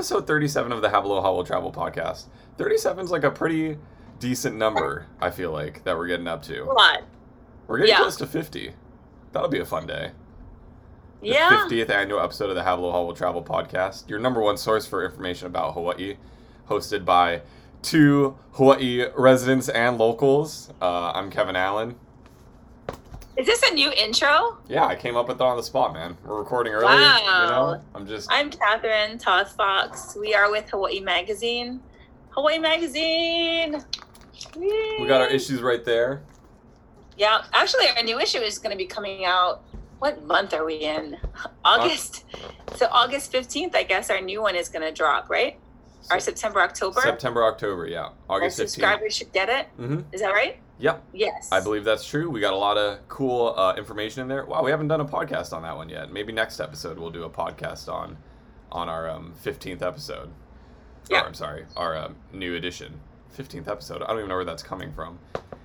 episode 37 of the Have Aloha Will Travel podcast. 37 is like a pretty decent number, I feel like, that we're getting up to. A lot. We're getting Yeah. close to 50. That'll be a fun day. The Yeah. 50th annual episode of the Have Aloha Will Travel podcast, your number one source for information about Hawaii, hosted by two Hawaii residents and locals. Uh, I'm Kevin Allen. Is this a new intro? Yeah, I came up with it on the spot, man. We're recording early, you Wow. know? I'm just I'm Catherine Toth Fox. We are with Hawaii Magazine. Hawaii Magazine. we got our issues right there. Yeah, actually, our new issue is going to be coming out. What month are we in? August. So August fifteenth, I guess our new one is going to drop, right? Our September, October. September, October, yeah. Our August 15th. subscribers should get it. Mm-hmm. Is that right? Yep, Yes. I believe that's true. We got a lot of cool uh, information in there. Wow, we haven't done a podcast on that one yet. Maybe next episode we'll do a podcast on on our um, 15th episode. Yeah. Or, I'm sorry, our um, new edition. 15th episode. I don't even know where that's coming from.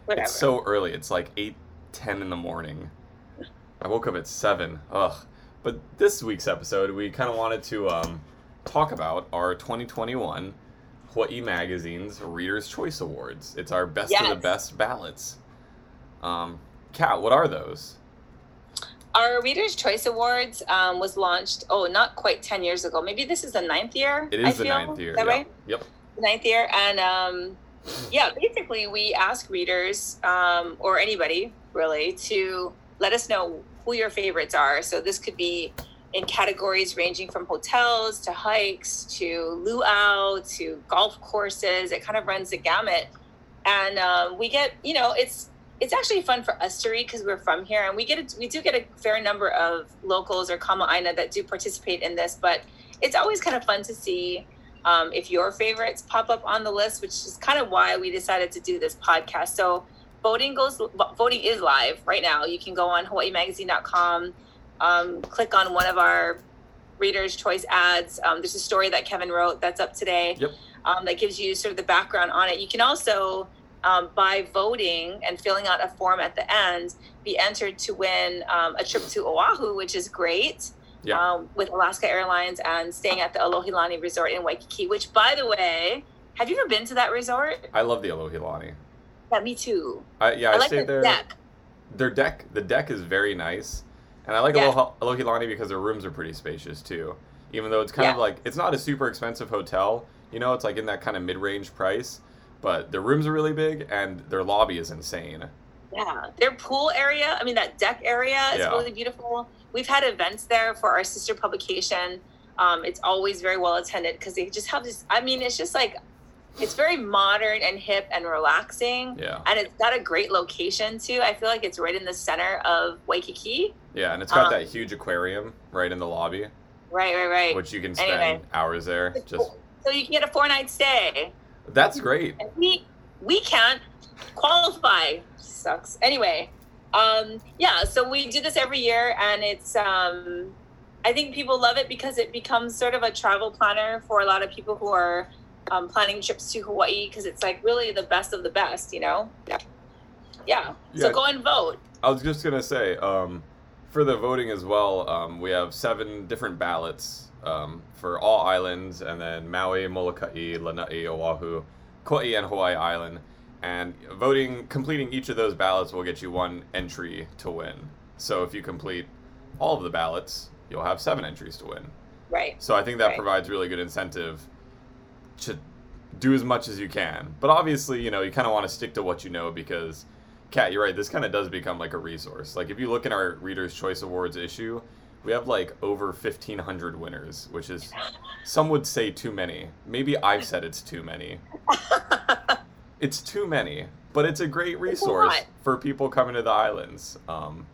Whatever. It's so early. It's like 8, 10 in the morning. I woke up at 7. Ugh. But this week's episode, we kind of wanted to um, talk about our 2021 Hawaii Magazine's Reader's Choice Awards. It's our best of the best ballots. Um, Kat, what are those? Our Reader's Choice Awards um, was launched, oh, not quite 10 years ago. Maybe this is the ninth year. It is I the feel. ninth year. Is that yeah. right? Yep. The ninth year. And um, yeah, basically, we ask readers um, or anybody really to let us know who your favorites are. So this could be in categories ranging from hotels to hikes to luau to golf courses. It kind of runs the gamut. And um, we get, you know, it's it's actually fun for us to read because we're from here, and we get a, we do get a fair number of locals or kamaaina that do participate in this. But it's always kind of fun to see um, if your favorites pop up on the list, which is kind of why we decided to do this podcast. So voting goes voting is live right now. You can go on HawaiiMagazine.com, um, click on one of our Reader's Choice ads. Um, there's a story that Kevin wrote that's up today. Yep. Um, that gives you sort of the background on it. You can also um, by voting and filling out a form at the end, be entered to win um, a trip to Oahu, which is great. Yeah. Um, with Alaska Airlines and staying at the Alohilani Resort in Waikiki, which, by the way, have you ever been to that resort? I love the Alohilani. Yeah, me too. I, yeah, I, I like say the their deck. their deck. The deck is very nice, and I like Yeah. Aloha, Alohilani because their rooms are pretty spacious too. Even though it's kind of like it's not a super expensive hotel, you know, it's like in that kind of mid-range price. But their rooms are really big, and their lobby is insane. Yeah, their pool area. I mean, that deck area is Yeah. really beautiful. We've had events there for our sister publication. Um, it's always very well attended because they just have this. I mean, it's just like it's very modern and hip and relaxing. Yeah, and it's got a great location too. I feel like it's right in the center of Waikiki. yeah, and it's got Um, that huge aquarium right in the lobby, Right, right, right. which you can spend Anyway. hours there. Just so you can get a four night stay. that's great. And we we can't qualify. Sucks. Anyway, um, yeah. So we do this every year, and it's um, I think people love it because it becomes sort of a travel planner for a lot of people who are um, planning trips to Hawaii because it's like really the best of the best, you know. Yeah. Yeah. So go and vote. I was just gonna say, um, for the voting as well, um, we have seven different ballots um, for all islands, and then Maui, Molokai, Lanai, Oahu, Kauai, and Hawaii Island. And voting, completing each of those ballots will get you one entry to win. So if you complete all of the ballots, you'll have seven entries to win. Right. So I think that Right. provides really good incentive to do as much as you can. But obviously, you know, you kind of want to stick to what you know because, Kat, you're right. This kind of does become like a resource. Like if you look in our Readers' Choice Awards issue, we have like over 1,500 winners, which is some would say too many. Maybe I've said it's too many. It's too many, but it's a great It's a resource for people coming to the islands. Um,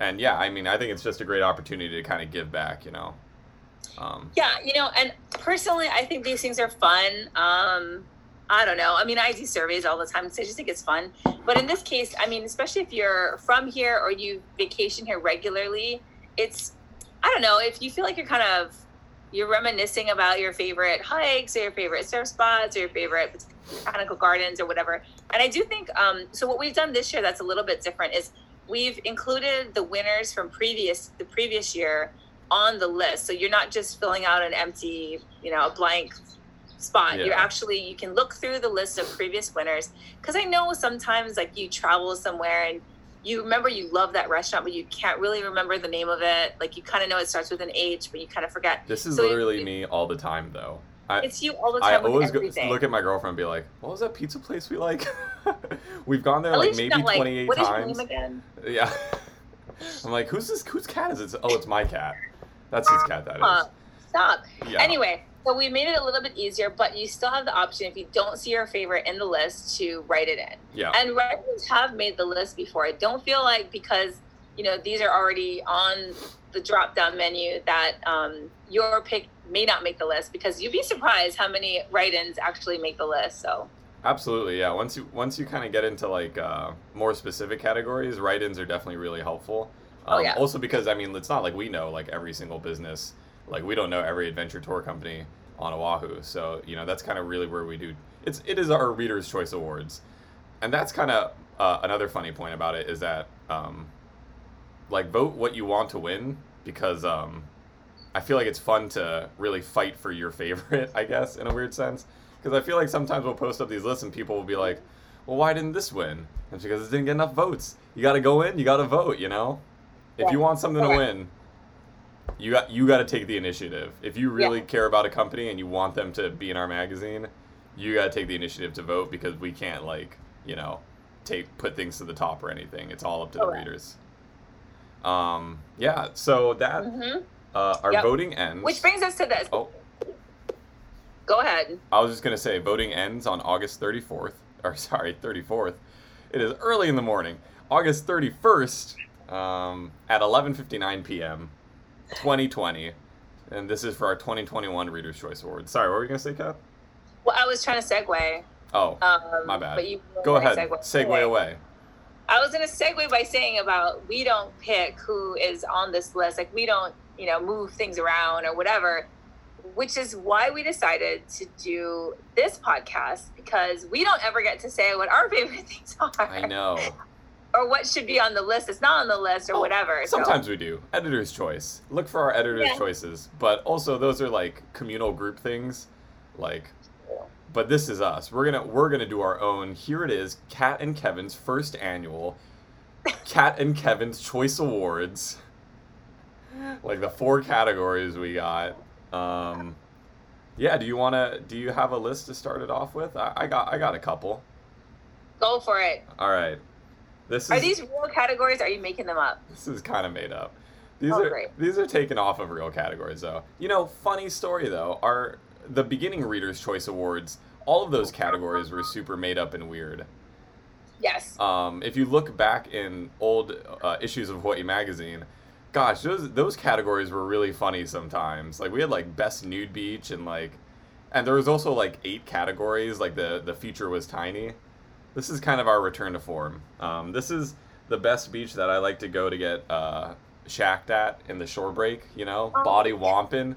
and yeah, I mean, I think it's just a great opportunity to kind of give back, you know. Um, Yeah, you know, and personally, I think these things are fun. Um, I don't know. I mean, I do surveys all the time, so I just think it's fun. But in this case, I mean, especially if you're from here or you vacation here regularly, it's, I don't know, if you feel like you're kind of, you're reminiscing about your favorite hikes or your favorite surf spots or your favorite botanical gardens or whatever. And I do think, um, so what we've done this year that's a little bit different is we've included the winners from previous, the previous year on the list. So you're not just filling out an empty, you know, a blank spot. Yeah. You're actually you can look through the list of previous winners because I know sometimes like you travel somewhere and you remember you love that restaurant, but you can't really remember the name of it. Like you kind of know it starts with an H, but you kind of forget. This is So you- literally me all the time, though. I, It's you all the I time with always go, look at my girlfriend and be like, "What was that pizza place we like?" We've gone there At like maybe not like, 28 what is your times. Yeah. I'm like, "Who's this? Whose cat is it?" Oh, it's my cat. That's his cat. That is. Stop. Yeah. Anyway, so we made it a little bit easier, but you still have the option if you don't see your favorite in the list to write it in. Yeah. And writers have made the list before. I don't feel like because you know these are already on the drop down menu that um, your pick may not make the list because you'd be surprised how many write-ins actually make the list. So Absolutely, yeah. Once you once you kind of get into like uh, more specific categories, write-ins are definitely really helpful. Oh, Um, yeah. Also because I mean, it's not like we know like every single business. Like we don't know every adventure tour company on Oahu, so you know that's kind of really where we do. It's it is our Readers' Choice Awards, and that's kind of uh, another funny point about it is that um, like vote what you want to win because um, I feel like it's fun to really fight for your favorite. I guess in a weird sense because I feel like sometimes we'll post up these lists and people will be like, "Well, why didn't this win?" And it's because it didn't get enough votes. You got to go in. You got to vote. You know, if you want something to win, you got you got to take the initiative. If you really care about a company and you want them to be in our magazine, you got to take the initiative to vote because we can't like you know take put things to the top or anything. It's all up to the readers. Um. Yeah. So that hmm uh, our Yep. voting ends. which brings us to this. Oh. Go ahead. I was just gonna say voting ends on August 34th, or sorry, 34th. It is early in the morning, August 31st, um, at 11:59 p.m. 2020, and this is for our 2021 Readers' Choice Awards. Sorry, what were you gonna say, Kat? Well, I was trying to segue. Oh, Um, My bad. But you go ahead, segue. segue away. I was gonna segue by saying about we don't pick who is on this list. Like we don't, you know, move things around or whatever. Which is why we decided to do this podcast because we don't ever get to say what our favorite things are I know. Or what should be on the list. It's not on the list or Oh, whatever. So- Sometimes we do. Editor's choice. Look for our editor's Yeah. choices. But also those are like communal group things. Like but this is us. We're gonna we're gonna do our own. Here it is, Cat and Kevin's first annual Cat and Kevin's Choice Awards. Like the four categories we got. Um yeah, do you wanna do you have a list to start it off with? I, I got I got a couple. go for it. Alright. This is Are these real categories? Or are you making them up? This is kind of made up. These Oh, are great. these are taken off of real categories though. You know, funny story though. Our the beginning Readers' Choice Awards, all of those categories were super made up and weird. Yes. Um, if you look back in old uh, issues of Hawaii magazine, gosh, those those categories were really funny sometimes. Like we had like best nude beach and like, and there was also like eight categories. Like the the feature was tiny. This is kind of our return to form. Um, this is the best beach that I like to go to get uh, shacked at in the shore break. You know, Oh. body womping,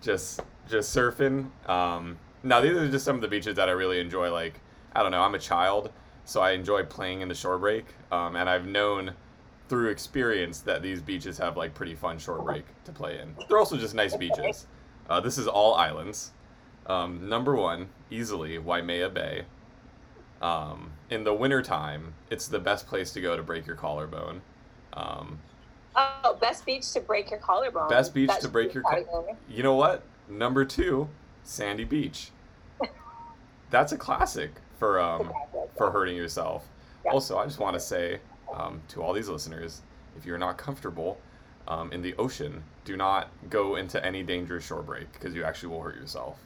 just just surfing. Um, now these are just some of the beaches that I really enjoy. Like I don't know, I'm a child, so I enjoy playing in the shore break, um, and I've known through experience that these beaches have like pretty fun shore break to play in. They're also just nice beaches. Uh, this is all islands. Um, number one, easily Waimea Bay. Um, in the wintertime, it's the best place to go to break your collarbone. Um, Oh, best beach to break your collarbone. Best beach That to break your be col- category. you know what? Number two, Sandy Beach. That's a classic for um, for hurting yourself. Yeah. Also, I just want to say um, to all these listeners, if you're not comfortable um, in the ocean, do not go into any dangerous shore break because you actually will hurt yourself.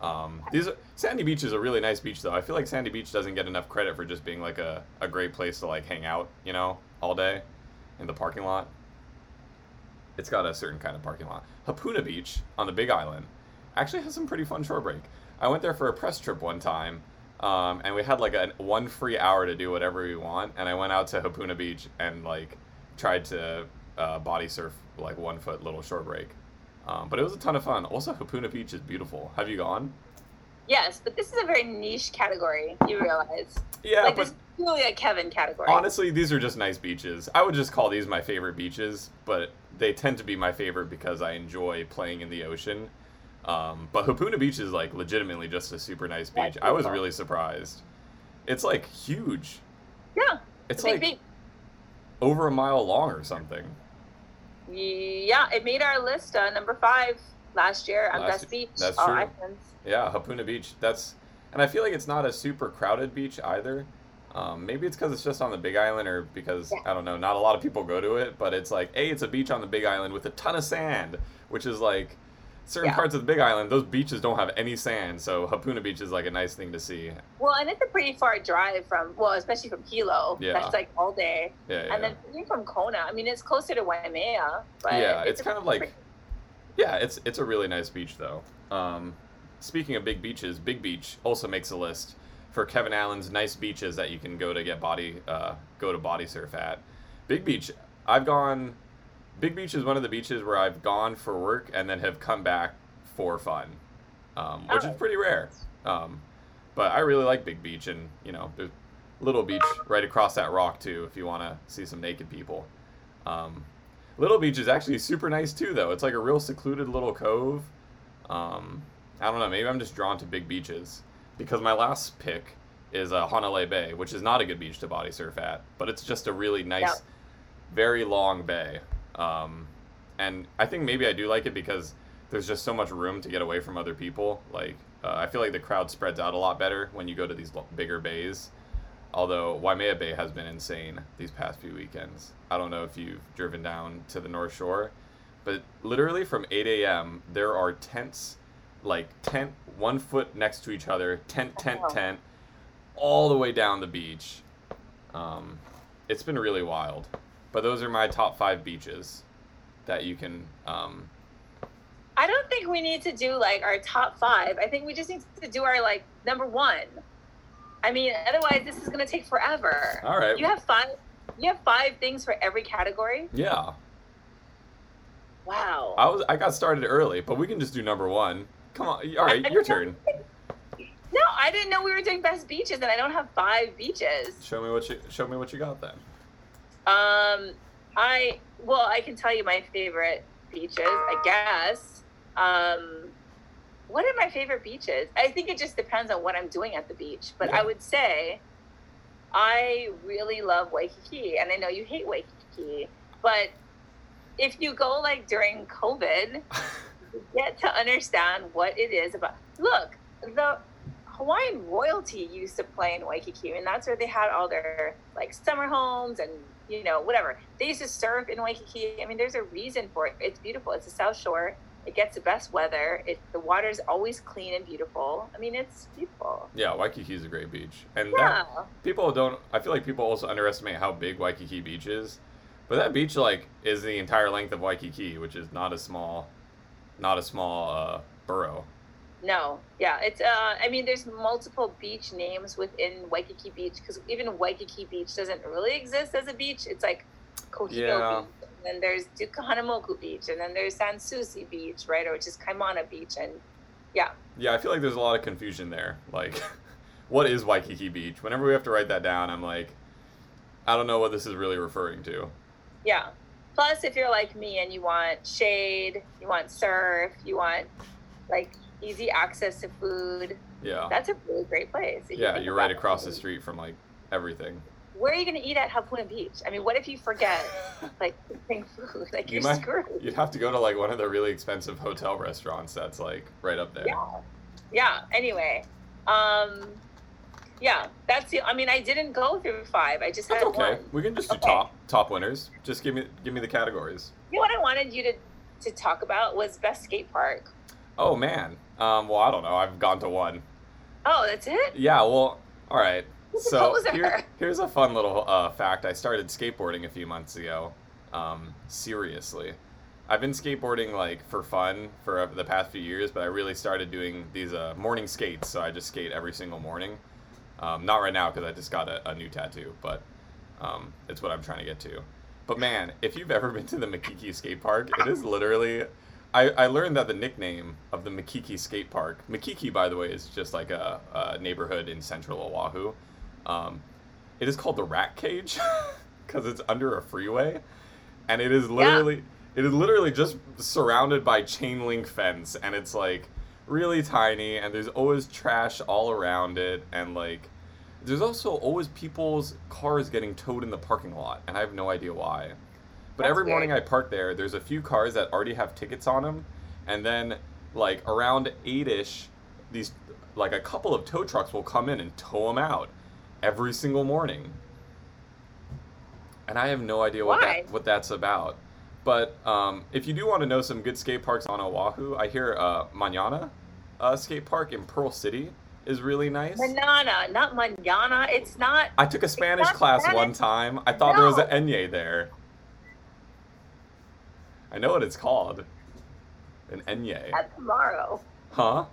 Um, these are, Sandy Beach is a really nice beach, though. I feel like Sandy Beach doesn't get enough credit for just being like a, a great place to like hang out, you know, all day in the parking lot. It's got a certain kind of parking lot. Hapuna Beach on the Big Island actually has some pretty fun shore break. I went there for a press trip one time, um, and we had like a one free hour to do whatever we want. And I went out to Hapuna Beach and like tried to uh, body surf like one foot little shore break. Um, but it was a ton of fun. Also, Hapuna Beach is beautiful. Have you gone? Yes, but this is a very niche category. You realize? Yeah, like but this is really a Kevin category. honestly, these are just nice beaches. I would just call these my favorite beaches, but they tend to be my favorite because I enjoy playing in the ocean. Um, but Hapuna Beach is like legitimately just a super nice Yeah, beach. I was really surprised. It's like huge. yeah, It's it's a big like over a mile long or something. Yeah, it made our list uh, number five last year on Last Best Beach. that's all true. Islands. Yeah, Hapuna Beach. That's and I feel like it's not a super crowded beach either. Um, maybe it's because it's just on the Big Island, or because Yeah. I don't know. Not a lot of people go to it, but it's like, a, it's a beach on the Big Island with a ton of sand, which is like certain Yeah. parts of the Big Island. Those beaches don't have any sand, so Hapuna Beach is like a nice thing to see. Well, and it's a pretty far drive from, well, especially from Hilo. Yeah. That's like all day. Yeah, yeah. And then from Kona, I mean, it's closer to Waimea. But yeah, it's a kind of pretty- like, yeah, it's it's a really nice beach though. Um, speaking of big beaches, Big Beach also makes a list for Kevin Allen's nice beaches that you can go to get body uh, go to body surf at. Big Beach, I've gone. Big Beach is one of the beaches where I've gone for work and then have come back for fun, um, which Oh. is pretty rare. Um, but I really like Big Beach, and you know, there's Little Beach right across that rock too, if you want to see some naked people. Um, Little Beach is actually super nice too, though. It's like a real secluded little cove. Um, I don't know. Maybe I'm just drawn to big beaches because my last pick is uh, Honolulu Bay, which is not a good beach to body surf at, but it's just a really nice, Yeah. very long bay. Um, and I think maybe I do like it because there's just so much room to get away from other people. Like uh, I feel like the crowd spreads out a lot better when you go to these bigger bays. Although Waimea Bay has been insane these past few weekends. I don't know if you've driven down to the North Shore, but literally from 8 a.m. there are tents, like tent one foot next to each other, tent, tent, Wow. tent, all the way down the beach. Um, it's been really wild. But those are my top five beaches that you can. Um, I don't think we need to do like our top five. I think we just need to do our like number one. I mean, otherwise this is gonna take forever. all right. You have five. You have five things for every category. yeah. Wow. I was I got started early, but we can just do number one. Come on. All right, your turn. No, I didn't know we were doing best beaches, and I don't have five beaches. Show me what you show me what you got then. Um, I well, I can tell you my favorite beaches. I guess. Um, what are my favorite beaches? I think it just depends on what I'm doing at the beach. But Yeah. I would say, I really love Waikiki, and I know you hate Waikiki, but if you go like during COVID, you get to understand what it is about. Look, the Hawaiian royalty used to play in Waikiki, and that's where they had all their like summer homes and you know whatever. They used to surf in Waikiki. I mean, there's a reason for it. It's beautiful. It's the South Shore. It gets the best weather. It the water's always clean and beautiful. I mean, it's beautiful. yeah, Waikiki's a great beach, and Yeah, that people don't. I feel like people also underestimate how big Waikiki Beach is, but that beach like is the entire length of Waikiki, which is not a small, not a small uh, borough. No, yeah. It's uh, I mean, there's multiple beach names within Waikiki Beach because even Waikiki Beach doesn't really exist as a beach. It's like Kuhio Yeah. Beach. And then there's Duke Kahanamoku Beach, and then there's Sans Souci Beach, right, or which is Kaimana Beach, and yeah, Yeah, I feel like there's a lot of confusion there. Like, what is Waikiki Beach? Whenever we have to write that down, I'm like, I don't know what this is really referring to. yeah. Plus, if you're like me and you want shade, you want surf, you want like easy access to food, Yeah. that's a really great place. You Yeah, you're right across it. the street from like everything. Where are you going to eat at Hapuna Beach? I mean, what if you forget like eating food? Like You you're might- screwed. You'd have to go to like one of the really expensive hotel restaurants that's like right up there. Yeah. Yeah. Anyway, um, yeah, that's the. I mean, I didn't go through five. I just That's had okay. one. We can just do Okay. top top winners. Just give me give me the categories. You know what I wanted you to to talk about was best skate park. Oh man. Um. Well, I don't know. I've gone to one. Oh, that's it. Yeah. Well. All right. So here, here's a fun little uh, fact. I started skateboarding a few months ago. Um, seriously, I've been skateboarding like for fun for uh, the past few years, but I really started doing these uh, morning skates. So I just skate every single morning. Um, not right now because I just got a, a new tattoo, but um, it's what I'm trying to get to. But man, if you've ever been to the Makiki skate park, it is literally. I, I learned that the nickname of the Makiki skate park, Makiki, by the way, is just like a, a neighborhood in central Oahu. Um, it is called the Rat Cage because it's under a freeway, and it is literally it is literally just surrounded by chain link fence, and it's like really tiny, and there's always trash all around it, and like there's also always people's cars getting towed in the parking lot, and I have no idea why. But That's every morning. I park there, there's a few cars that already have tickets on them, and then like around eight ish, these like a couple of tow trucks will come in and tow them out every single morning. And I have no idea what Why? that what that's about. But um, if you do want to know some good skate parks on Oahu, I hear uh, Manana uh, skate park in Pearl City is really nice. Manana, not manana. It's not. I took a Spanish class Spanish. one time. I thought there was an enye there. I know what it's called. An enye. At tomorrow. Huh?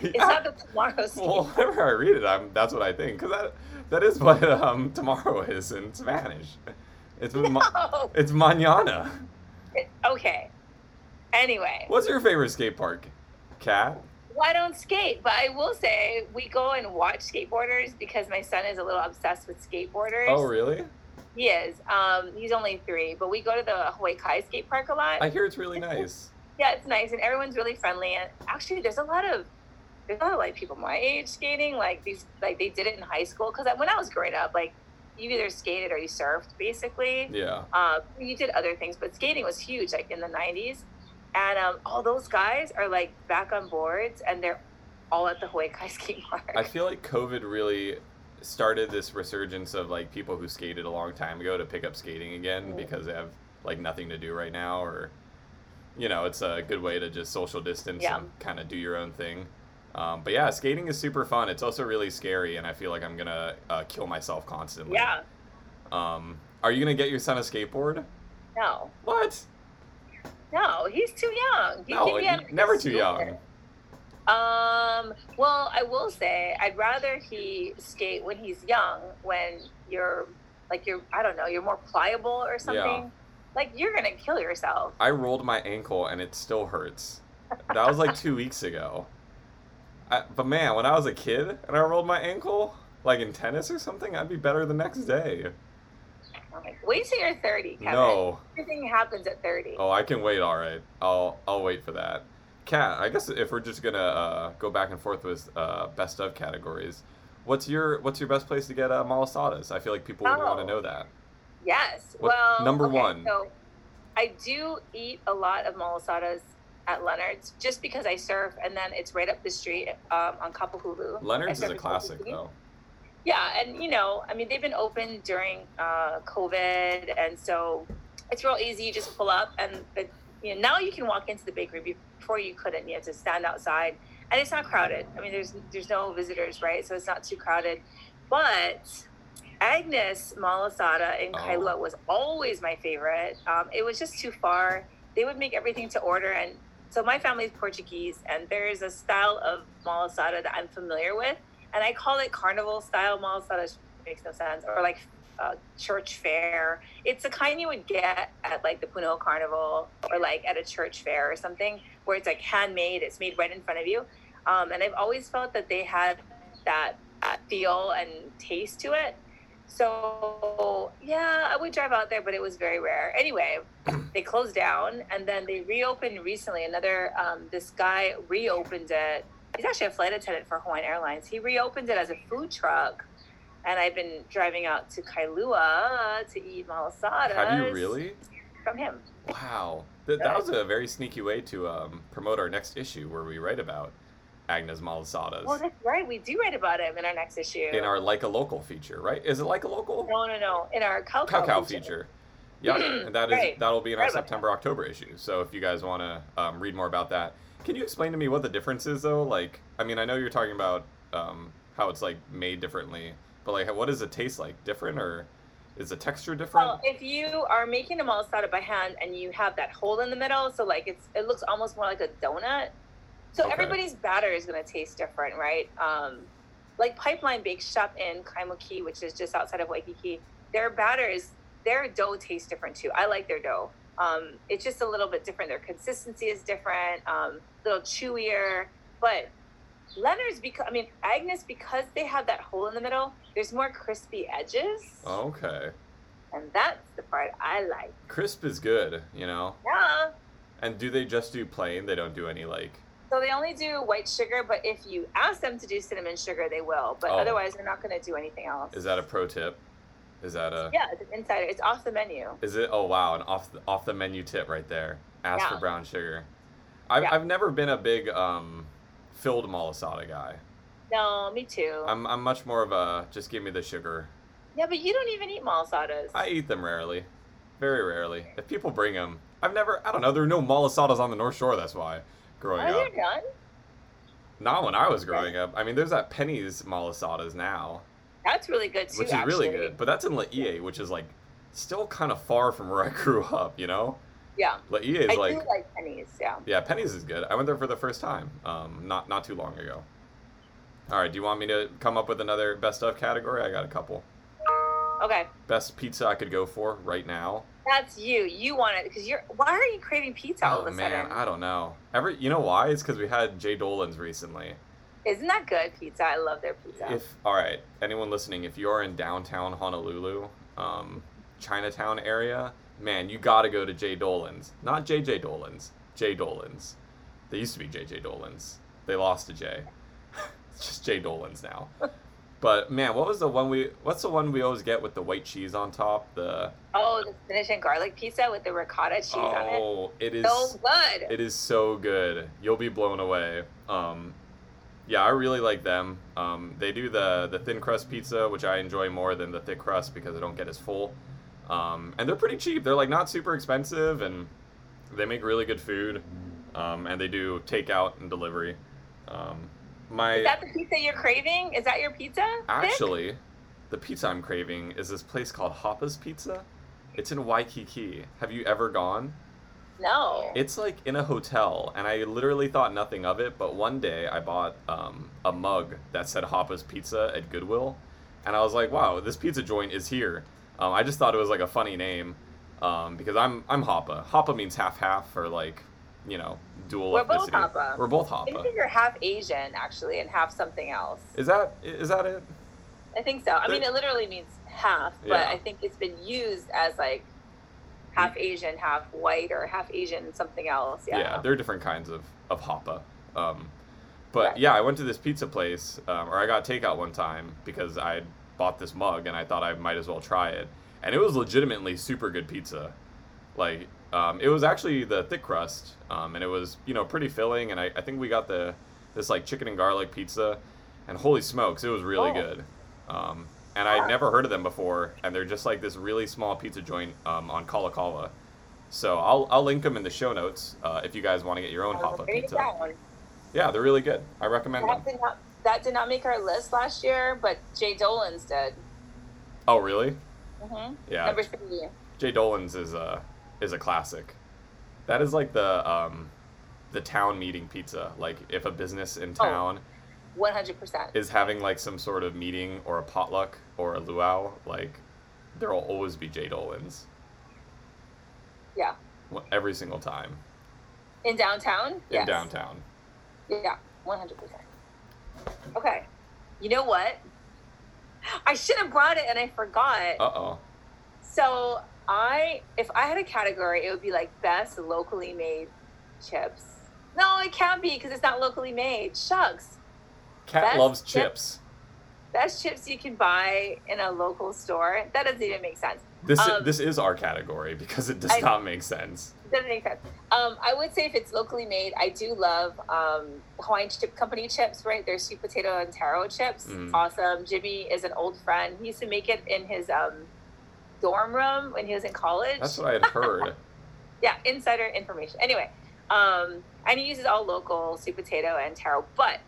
It's not the tomorrow skate. well, whenever I read it, I'm, that's what I think. Because that, that is what um, tomorrow is in Spanish. It's, ma- it's mañana. Okay. Anyway, What's your favorite skate park? Cat? well, I don't skate, but I will say we go and watch skateboarders because my son is a little obsessed with skateboarders. Oh, really? He is. Um, he's only three, but we go to the Hawaii Kai skate park a lot. I hear it's really nice. yeah, it's nice, and everyone's really friendly. And actually, there's a lot of there's a lot of like people my age skating. Like these, like they did it in high school. Because when I was growing up, like you either skated or you surfed, basically. Yeah. Uh, you did other things, but skating was huge, like in the '90s. And um, all those guys are like back on boards, and they're all at the Hawaii Kai skate park. I feel like COVID really started this resurgence of like people who skated a long time ago to pick up skating again because they have like nothing to do right now or you know it's a good way to just social distance Yeah. and kind of do your own thing um, but yeah skating is super fun it's also really scary and i feel like i'm gonna uh, kill myself constantly yeah. um, are you gonna get your son a skateboard No. what No, he's too young. He no can get y- never too young Um, well, I will say I'd rather he skate when he's young, when you're like you're I don't know, you're more pliable or something. Yeah. Like you're gonna kill yourself. I rolled my ankle and it still hurts. That was like two weeks ago. I, but man, when I was a kid and I rolled my ankle, like in tennis or something, I'd be better the next day. Wait till you're 30, Kevin. No. Everything happens at 30. Oh, I can wait. All right, I'll I'll wait for that. Kat, I guess if we're just gonna uh, go back and forth with uh, best of categories, what's your what's your best place to get uh, malasadas? I feel like people would want to Oh. know that. Yes. What- well, number okay, one? So I do eat a lot of malasadas at Leonard's just because I surf and then it's right up the street um, on Kapahulu. Leonard's is a classic Kapahulu. though. Yeah, and you know, I mean, they've been open during uh, COVID, and so it's real easy. You just pull up, and the, you know, now you can walk into the bakery. Before you couldn't. You had to stand outside, and it's not crowded. I mean, there's there's no visitors, right? So it's not too crowded. But Agnes Malasada in Oh. Kailua was always my favorite. Um, it was just too far. They would make everything to order, and so my family is Portuguese, and there is a style of malasada that I'm familiar with, and I call it carnival style malasada. which Makes no sense, or like uh, church fair. It's the kind you would get at like the Punahou Carnival or like at a church fair or something, where it's like handmade. It's made right in front of you, um, and I've always felt that they had that, that feel and taste to it. So yeah, I would drive out there, but it was very rare. Anyway, they closed down and then they reopened recently. Another um, this guy reopened it. He's actually a flight attendant for Hawaiian Airlines. He reopened it as a food truck, and I've been driving out to Kailua to eat malasadas. Have you really? From him. Wow, Th- that was a very sneaky way to um, promote our next issue where we write about Agnes Malasadas Well, that's right. We do write about him in our next issue. in our Like a Local feature, right? Is it Like a Local? no, no, no. In our cow Cow Cow feature. Yeah, and that is Right. that'll be in our Right September October issue. So if you guys want to um, read more about that, can you explain to me what the difference is though? Like, I mean, I know you're talking about um, how it's like made differently, but like, what does it taste like? Different or is the texture different? Well, if you are making a malasada by hand and you have that hole in the middle, so like it's it looks almost more like a donut. So Okay. everybody's batter is going to taste different, right? Um, like Pipeline Bake Shop in Kaimuki, which is just outside of Waikiki, their batter is their dough tastes different too. I like their dough. Um, it's just a little bit different. Their consistency is different, um, a little chewier. But Leonard's because I mean Agnes because they have that hole in the middle. There's more crispy edges, Okay. and that's the part I like. Crisp is good, you know. Yeah. And do they just do plain? They don't do any like. So they only do white sugar, but if you ask them to do cinnamon sugar, they will. But Oh. otherwise, they're not going to do anything else. Is that a pro tip? Is that a? Yeah, it's an insider. It's off the menu. Is it? Oh wow, an off the, off the menu tip right there. Ask for brown sugar. I've Yeah. I've never been a big um, filled malasada guy. No, me too. I'm I'm much more of a just give me the sugar. yeah, but you don't even eat malasadas. I eat them rarely, very rarely. If people bring them, I've never. I don't know. There are no malasadas on the North Shore. That's why. Growing Are up, there none? not when I was growing up. I mean, there's that Penny's malasadas now, That's really good too. which is really good. But that's in Laie, which is like still kind of far from where I grew up. You know, Yeah, Laie is I like do like pennies. Yeah. Yeah, Penny's is good. I went there for the first time, um, not not too long ago. All right, do you want me to come up with another best of category? I got a couple. Okay, Best pizza I could go for right now. that's you. You want it because you're. Why are you craving pizza all oh of a man, sudden? I don't know. Every you know why? It's because we had Jay Dolan's recently. Isn't that good pizza? I love their pizza. If all right, anyone listening, if you are in downtown Honolulu, um, Chinatown area, man, you got to go to Jay Dolan's. Not JJ Dolan's, Jay Dolan's. They used to be JJ Dolan's. They lost to Jay. it's just Jay Dolan's now. But man, what was the one we? What's the one we always get with the white cheese on top? The oh, the spinach and garlic pizza with the ricotta cheese on it. oh, it is So good. it is so good. You'll be blown away. Um, yeah, I really like them. Um, they do the the thin crust pizza, which I enjoy more than the thick crust because I don't get as full. Um, and they're pretty cheap. They're like not super expensive, and they make really good food. Um, and they do takeout and delivery. Um, my Is that the pizza you're craving? Is that your pizza? Vic? actually, the pizza I'm craving is this place called Hoppa's Pizza. It's in Waikiki. Have you ever gone? No. It's like in a hotel, and I literally thought nothing of it. But one day I bought um, a mug that said Hoppa's Pizza at Goodwill, and I was like, "Wow, this pizza joint is here." Um, I just thought it was like a funny name um, because I'm I'm Hapa. Hapa means half half or like you know dual We're both ethnicity. Hapa. We're both I think you're half Asian actually, and half something else. Is that is that it? I think so. I mean, it literally means half, but Yeah. I think it's been used as like half Asian, half white, or half Asian something else. Yeah. Yeah, there are different kinds of of hapa. Um, but Right. yeah, I went to this pizza place, um, or I got takeout one time because I bought this mug and I thought I might as well try it, and it was legitimately super good pizza. Like, um, it was actually the thick crust, um, and it was you know pretty filling, and I, I think we got the this like chicken and garlic pizza, and holy smokes, it was really Oh. good. Um, and I'd never heard of them before, and they're just like this really small pizza joint um, on Kalakaua. So I'll, I'll link them in the show notes uh, if you guys want to get your own it pizza. Yeah, they're really good. I recommend them. That did not that did not make our list last year, but Jay Dolan's did. Oh, really? hmm Yeah. Number three. Jay Dolan's is a is a classic. That is like the um, the town meeting pizza. Like if a business in Oh. town One hundred percent. is having like some sort of meeting or a potluck or a luau, like there will always be Jay Dolan's Yeah. Every single time In downtown? in yes. downtown. Yeah, one hundred percent. Okay. You know what? I should have brought it and I forgot. Uh oh. So I, if I had a category, it would be like best locally made chips. No, it can't be because it's not locally made. Shucks. Cat Best loves chip- chips. Best chips you can buy in a local store. That doesn't even make sense. This Um, this is our category because it does I- not make sense. Doesn't make sense. Um, I would say if it's locally made, I do love um, Hawaiian Chip Company chips, right? They're sweet potato and taro chips. Mm. Awesome. Jimmy is an old friend. He used to make it in his um, dorm room when he was in college. That's what I had heard. yeah, insider information. Anyway, um, and he uses all local sweet potato and taro. But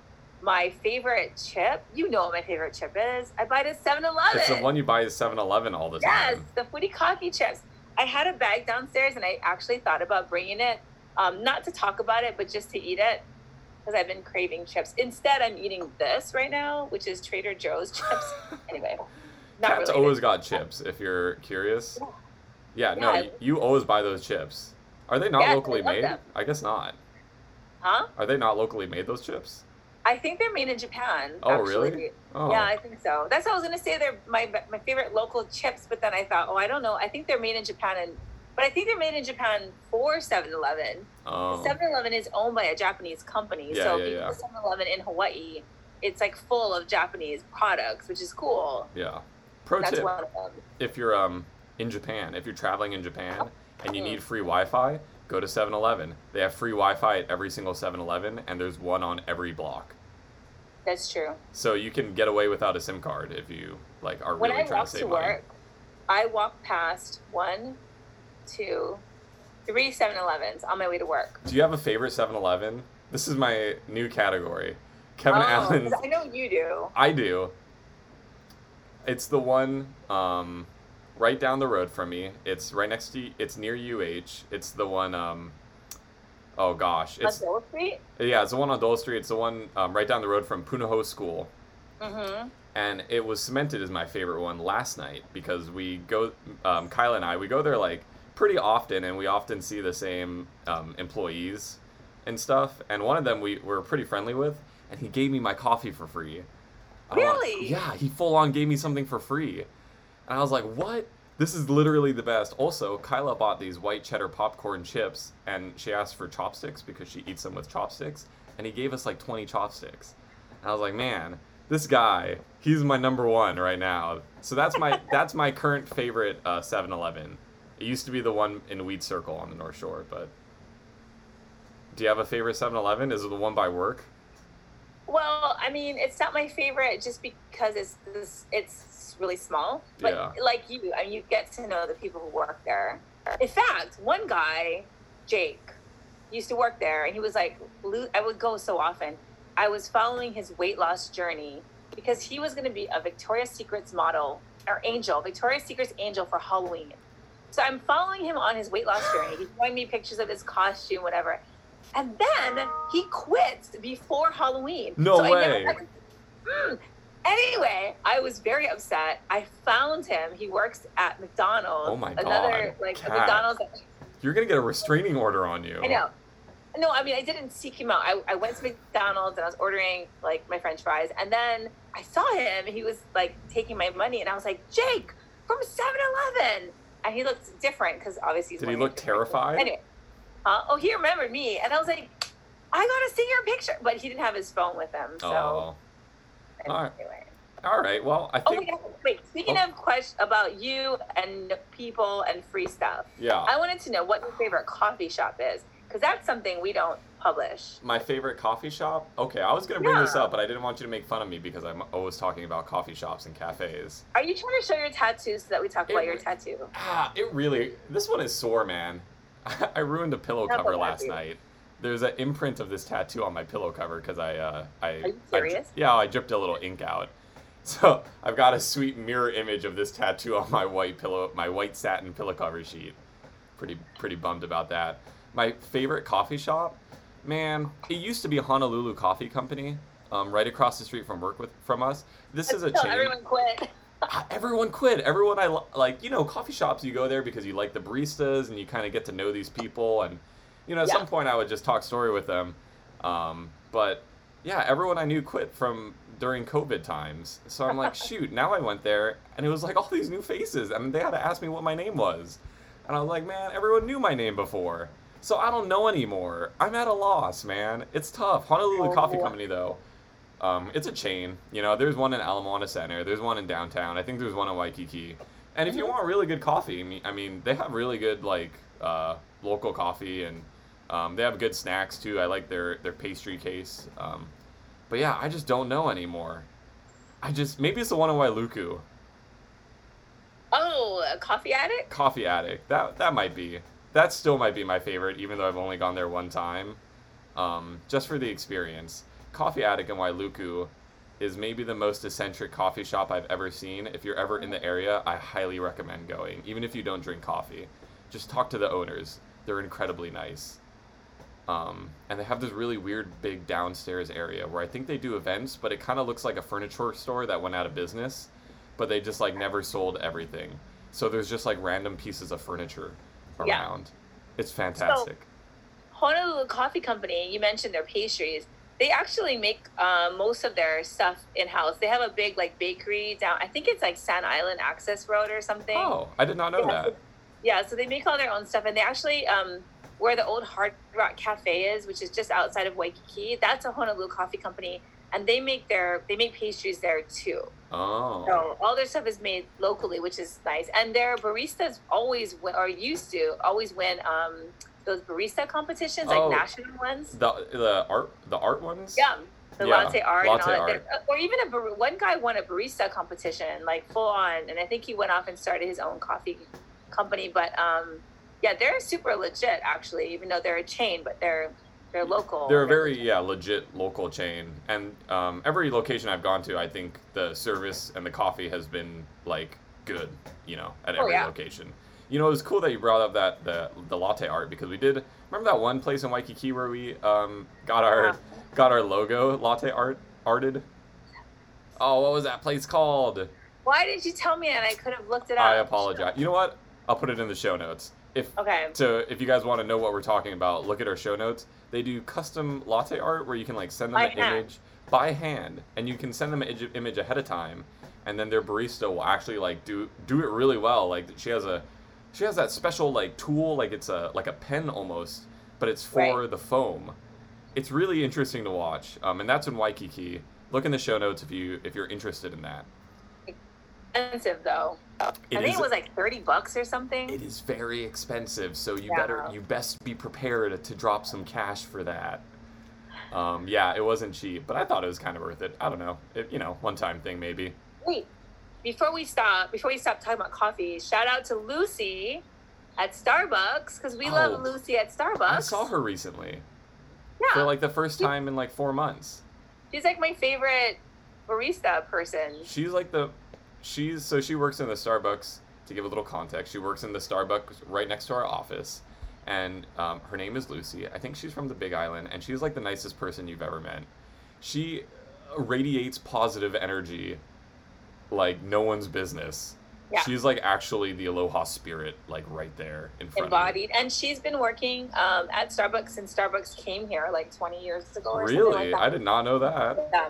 my favorite chip, you know what my favorite chip is. I buy it at 7 Eleven. it's the one you buy at 7-Eleven all the Yes, time. the footy coffee chips. I had a bag downstairs and I actually thought about bringing it, um, not to talk about it, but just to eat it because I've been craving chips. Instead, I'm eating this right now, which is Trader Joe's chips. anyway, not Cat's always got chips. If you're curious, Yeah, no, Yeah, I- y- you always buy those chips. Are they not Yes, locally made? them. I guess not. Huh? Are they not locally made those chips? I think they're made in Japan. Oh, actually. really? Oh. Yeah, I think so. That's what I was gonna say. They're my my favorite local chips, but then I thought, oh, I don't know. I think they're made in Japan, and but I think they're made in Japan for 7-Eleven. Oh. 7-Eleven is owned by a Japanese company, Yeah, so yeah, yeah. 7-Eleven in Hawaii, it's like full of Japanese products, which is cool. Yeah. Pro That's tip: one of them. if you're um in Japan, if you're traveling in Japan and you need free Wi-Fi, go to 7-Eleven. They have free Wi-Fi at every single 7-Eleven, and there's one on every block. That's true. So you can get away without a SIM card if you like are When really I trying to save to money. work, I walk past one, two, three 7-Elevens on my way to work. Do you have a favorite 7-Eleven? This is my new category. Kevin Oh, Allen's I know you do. I do. It's the one um, right down the road from me. It's right next to. It's near UH. It's the one. Um, oh gosh, it's On Dole Street. yeah, it's the one on Dole Street. It's the one um, right down the road from Punahou School, Mm-hmm. and it was cemented as my favorite one last night because we go. Um, Kyle and I we go there like pretty often, and we often see the same um, employees and stuff. And one of them we were pretty friendly with, and he gave me my coffee for free. I don't want- Really? yeah, he full on gave me something for free. And I was like, what? This is literally the best. Also, Kyla bought these white cheddar popcorn chips, and she asked for chopsticks because she eats them with chopsticks, and he gave us like 20 chopsticks. And I was like, man, this guy, he's my number one right now. So that's my that's my current favorite uh, 7-Eleven. It used to be the one in Weed Circle on the North Shore, but do you have a favorite 7-Eleven? Is it the one by work? Well, I mean, it's not my favorite just because it's this, it's really small. But Yeah. like you, I mean, you get to know the people who work there. In fact, one guy, Jake, used to work there, and he was like, I would go so often. I was following his weight loss journey because he was going to be a Victoria's Secrets model or angel, Victoria's Secrets angel for Halloween. So I'm following him on his weight loss journey. He's showing me pictures of his costume, whatever. And then he quits before Halloween. No I never way. to- Mm. Anyway, I was very upset. I found him. He works at McDonald's. Oh my Another God, like a McDonald's. You're gonna get a restraining order on you. I know. No, I mean I didn't seek him out. I, I went to McDonald's and I was ordering like my French fries, and then I saw him. He was like taking my money, and I was like, Jake from 7-Eleven, and he looked different because obviously. He's Did he look terrified? Anyway, uh, oh, he remembered me, and I was like, I gotta see your picture, but he didn't have his phone with him, so. Oh. Alright. Anyway. All right. Well, I Oh think yeah, wait. Speaking Oh. of questions about you and people and free stuff, yeah. I wanted to know what your favorite coffee shop is because that's something we don't publish. My favorite coffee shop. Okay, I was gonna bring this up, but I didn't want you to make fun of me because I'm always talking about coffee shops and cafes. Are you trying to show your tattoos so that we talk about your tattoo? Ah, it really. This one is sore, man. I ruined a pillow Not cover last night. There's an imprint of this tattoo on my pillow cover because I, uh, I. Are you I yeah, I dripped a little ink out. So I've got a sweet mirror image of this tattoo on my white pillow, my white satin pillow cover sheet. Pretty, pretty bummed about that. My favorite coffee shop, man. It used to be Honolulu Coffee Company, um, right across the street from work with from us. This is a chain everyone quit. everyone quit. Everyone I like, you know, coffee shops. You go there because you like the baristas and you kind of get to know these people. And you know, at Yeah. some point I would just talk story with them. Um, but yeah, everyone I knew quit from during COVID times. So I'm like, shoot. Now I went there and it was like all these new faces, and they had to ask me what my name was. And I was like, man, everyone knew my name before. So I don't know anymore. I'm at a loss, man. It's tough. Honolulu Oh, Coffee boy. Company, though. Um, it's a chain. You know, there's one in Ala Moana Center. There's one in downtown. I think there's one in Waikiki. And if you want really good coffee, I mean, I mean, they have really good like uh, local coffee, and um, they have good snacks too. I like their their pastry case. Um, but yeah, I just don't know anymore. I just maybe it's the one in Wailuku, Oh, a coffee addict? Coffee Addict. That that might be. That still might be my favorite, even though I've only gone there one time. Um, just for the experience. Coffee Attic in Wailuku is maybe the most eccentric coffee shop I've ever seen. If you're ever in the area, I highly recommend going, even if you don't drink coffee. Just talk to the owners. They're incredibly nice. Um, and they have this really weird big downstairs area where I think they do events, but it kind of looks like a furniture store that went out of business, but they just like never sold everything. So there's just like random pieces of furniture Yeah. around. It's fantastic. Honolulu Coffee Company, you mentioned their pastries. They actually make uh, most of their stuff in house. They have a big like bakery down. I think it's like Sand Island Access Road or something. oh, I did not know Yeah. that. Yeah, so they make all their own stuff, and they actually um, where the old Hard Rock Cafe is, which is just outside of Waikiki. That's a Honolulu Coffee Company, and they make their they make pastries there too. Oh. So all their stuff is made locally, which is nice. And their baristas always win, or used to always win um, those barista competitions, like Oh. national ones. The the art the art ones? Yeah, the Yeah, latte art latte and all art. Or even a bar- one guy won a barista competition, like full on, and I think he went off and started his own coffee company. But um, yeah, they're super legit actually, even though they're a chain, but they're they're local. They're a very yeah legit local chain, and um, every location I've gone to, I think the service and the coffee has been like good, you know, at Oh, every yeah. location. You know, it was cool that you brought up that the the latte art because we did remember that one place in Waikiki where we um, got our Yeah. got our logo latte art arted. Oh, what was that place called? Why did you tell me and I could have looked it up? I apologize. You know what? I'll put it in the show notes. If Okay. so if you guys want to know what we're talking about, look at our show notes. They do custom latte art where you can like send them By an hand. image by hand, and you can send them an image ahead of time, and then their barista will actually like do do it really well. Like she has a she has that special like tool, like it's a like a pen almost, but it's for Right. the foam. It's really interesting to watch, um, and that's in Waikiki. Look in the show notes if you if you're interested in that. Expensive though. It I think is- it was like thirty bucks or something. It is very expensive, so you Yeah. better you best be prepared to drop some cash for that. Um, yeah, it wasn't cheap, but I thought it was kind of worth it. I don't know, it, you know, one time thing maybe. Wait, before we stop, before we stop talking about coffee, shout out to Lucy at Starbucks because we Oh. love Lucy at Starbucks. I saw her recently Yeah, for like the first time in like four months. she's like my favorite barista person. She's like the, she's so she works in the Starbucks. To give a little context, she works in the Starbucks right next to our office, and um, her name is Lucy. I think she's from the Big Island, and she's like the nicest person you've ever met. She radiates positive energy like no one's business. Yeah. She's like actually the aloha spirit, like right there in front Embodied, and she's been working um, at Starbucks since Starbucks came here like 20 years ago or of something like Really, that. I did not know that. Yeah.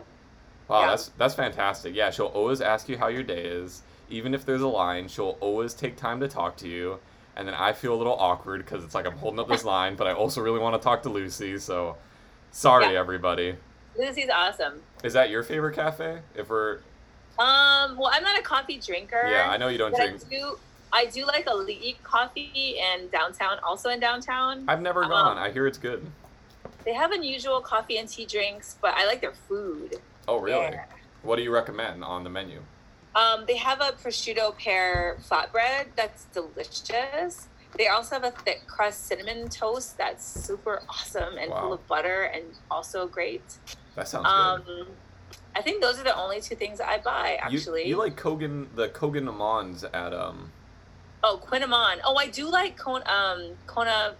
Wow, Yeah. that's that's fantastic. Yeah, she'll always ask you how your day is, even if there's a line. She'll always take time to talk to you, and then I feel a little awkward because it's like I'm holding up this line, but I also really want to talk to Lucy. So, sorry everybody. Lucy's awesome. Is that your favorite cafe? If we're Um, well, I'm not a coffee drinker. yeah, I know you don't drink. I do. I do like a League coffee in downtown, also in downtown. I've never um, gone. I hear it's good. They have unusual coffee and tea drinks, but I like their food. Oh really? Yeah. What do you recommend on the menu? Um, they have a prosciutto pear flatbread that's delicious. They also have a thick crust cinnamon toast that's super awesome and Wow. full of butter and also great. That sounds Um, good. I think those are the only two things I buy actually. you, like Kogan the Kogan Amons at um oh kouign-amann. Oh, I do like Kona, um, Kona,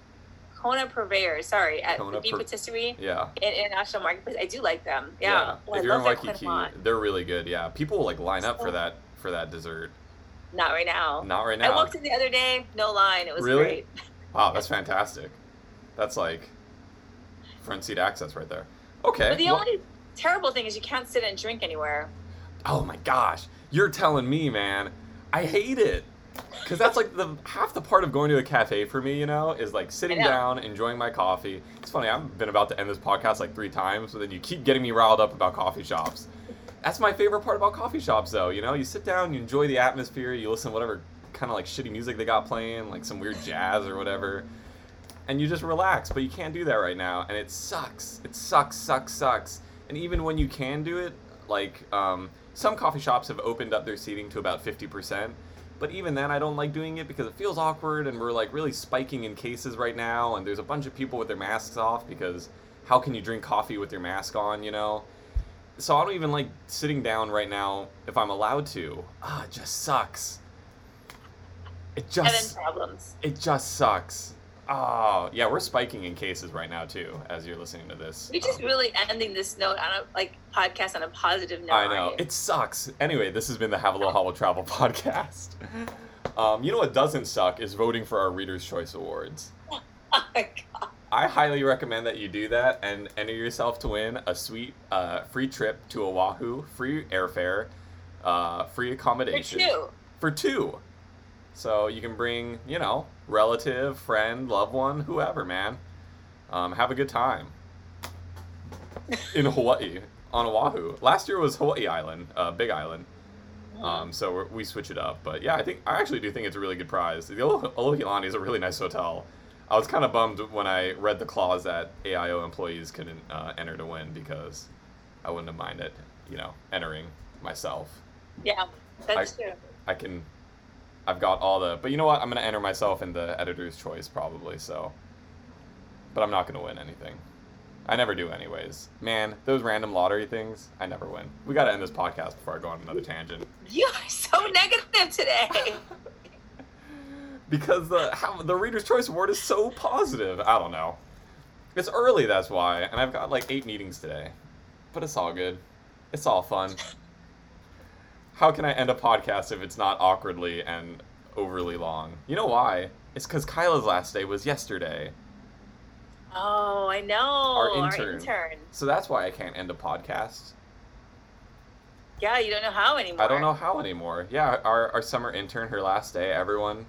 Kona Purveyor. Sorry, at Kona the Bee Pur- Patisserie yeah. in International Marketplace. I do like them. Yeah, Oh, I if you're in Waikiki, they're really good. Yeah, people will like line up for that for that dessert. Not right now. Not right now. I walked in the other day, no line. It was Really? great. Wow, that's fantastic. That's like front seat access right there. Okay. But the well- only terrible thing is you can't sit and drink anywhere. oh my gosh, you're telling me, man. I hate it. Cause that's like the half the part of going to a cafe for me, you know, is like sitting down, enjoying my coffee. It's funny, I've been about to end this podcast like three times, but then you keep getting me riled up about coffee shops. That's my favorite part about coffee shops, though. You know, you sit down, you enjoy the atmosphere, you listen to whatever kind of like shitty music they got playing, like some weird jazz or whatever, and you just relax. But you can't do that right now, and it sucks. It sucks, sucks, sucks. And even when you can do it, like um, some coffee shops have opened up their seating to about fifty percent. But even then, I don't like doing it because it feels awkward, and we're like really spiking in cases right now, and there's a bunch of people with their masks off because how can you drink coffee with your mask on, you know? So I don't even like sitting down right now if I'm allowed to. Ah, it just sucks. It And then just problems. it just sucks. Oh, yeah, we're spiking in cases right now too as you're listening to this. You're just Um, really ending this note on a like podcast on a positive note. I know. It sucks. Anyway, this has been the Have a Little Hollow Travel podcast. Um, you know what doesn't suck is voting for our Reader's Choice Awards. Oh my God. I highly recommend that you do that and enter yourself to win a sweet uh, free trip to Oahu, free airfare, uh, free For accommodation. two. For two. So you can bring, you know, relative, friend, loved one, whoever, man. Um, have a good time. In Hawaii, on Oahu. Last year was Hawaii Island, uh, Big Island. Um, so we're, we switch it up. But yeah, I think I actually do think it's a really good prize. The Alohilani is a really nice hotel. I was kind of bummed when I read the clause that AIO employees couldn't uh, enter to win because I wouldn't have minded, you know, entering myself. yeah, that's true. I can, I've got all the. But you know what? I'm gonna enter myself in the editor's choice probably. So, but I'm not gonna win anything. I never do anyways. Man, those random lottery things, I never win. We gotta end this podcast before I go on another tangent. You are so negative today. because the how, the Reader's Choice Award is so positive. I don't know. It's early, that's why, and I've got like eight meetings today, but it's all good. It's all fun. How can I end a podcast if it's not awkwardly and overly long? You know why? It's because Kyla's last day was yesterday, Oh, I know. Our intern. intern. so that's why I can't end a podcast. Yeah, you don't know how anymore. I don't know how anymore. Yeah, our, our summer intern, her last day, everyone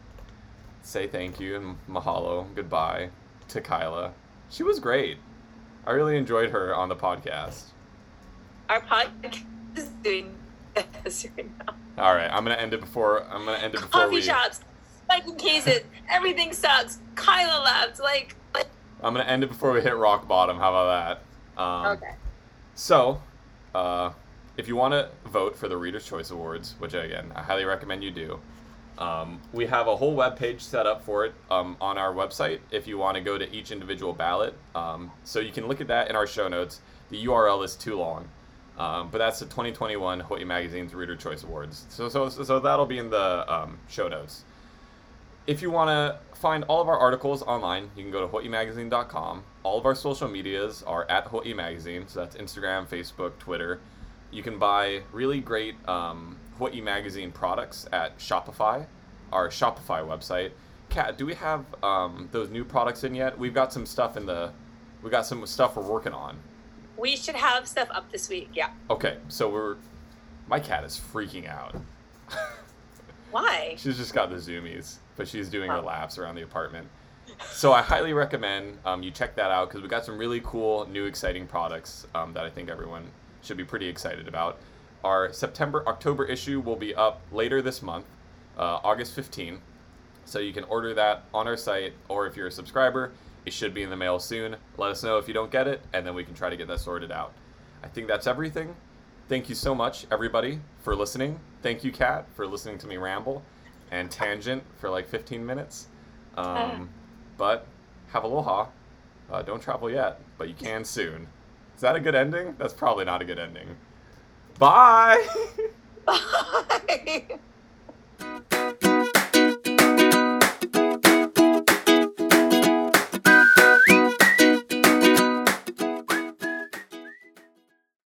say thank you and mahalo, goodbye to Kyla. She was great. I really enjoyed her on the podcast. Our podcast is doing this right now. All right, I'm gonna end it before I'm gonna end it before Coffee we. shops, spiking cases, everything sucks. Kyla Labs, like. like I'm gonna end it before we hit rock bottom. How about that? Um, okay. So, uh, if you want to vote for the Reader's Choice Awards, which again I highly recommend you do, um, we have a whole web page set up for it um, on our website. If you want to go to each individual ballot, um, so you can look at that in our show notes. The URL is too long, um, but that's the 2021 Hawaii Magazine's Reader Choice Awards. So so so that'll be in the um, show notes. If you want to find all of our articles online, you can go to hawaiimagazine.com. All of our social medias are at Hawaii Magazine, so that's Instagram, Facebook, Twitter. You can buy really great um, Hawaii Magazine products at Shopify, our Shopify website. Kat, do we have um, those new products in yet? We've got some stuff in the, we got some stuff we're working on. We should have stuff up this week. Yeah. Okay, so we're, my cat is freaking out. Why? She's just got the zoomies, but she's doing her Oh. laps around the apartment. So I highly recommend um, you check that out because we got some really cool, new, exciting products um, that I think everyone should be pretty excited about. Our September October issue will be up later this month, uh, August 15. So you can order that on our site, or if you're a subscriber, it should be in the mail soon. Let us know if you don't get it, and then we can try to get that sorted out. I think that's everything. Thank you so much, everybody, for listening. Thank you, Kat, for listening to me ramble and tangent for like 15 minutes. Um, but have aloha. Uh, don't travel yet, but you can soon. Is that a good ending? That's probably not a good ending. Bye! Bye.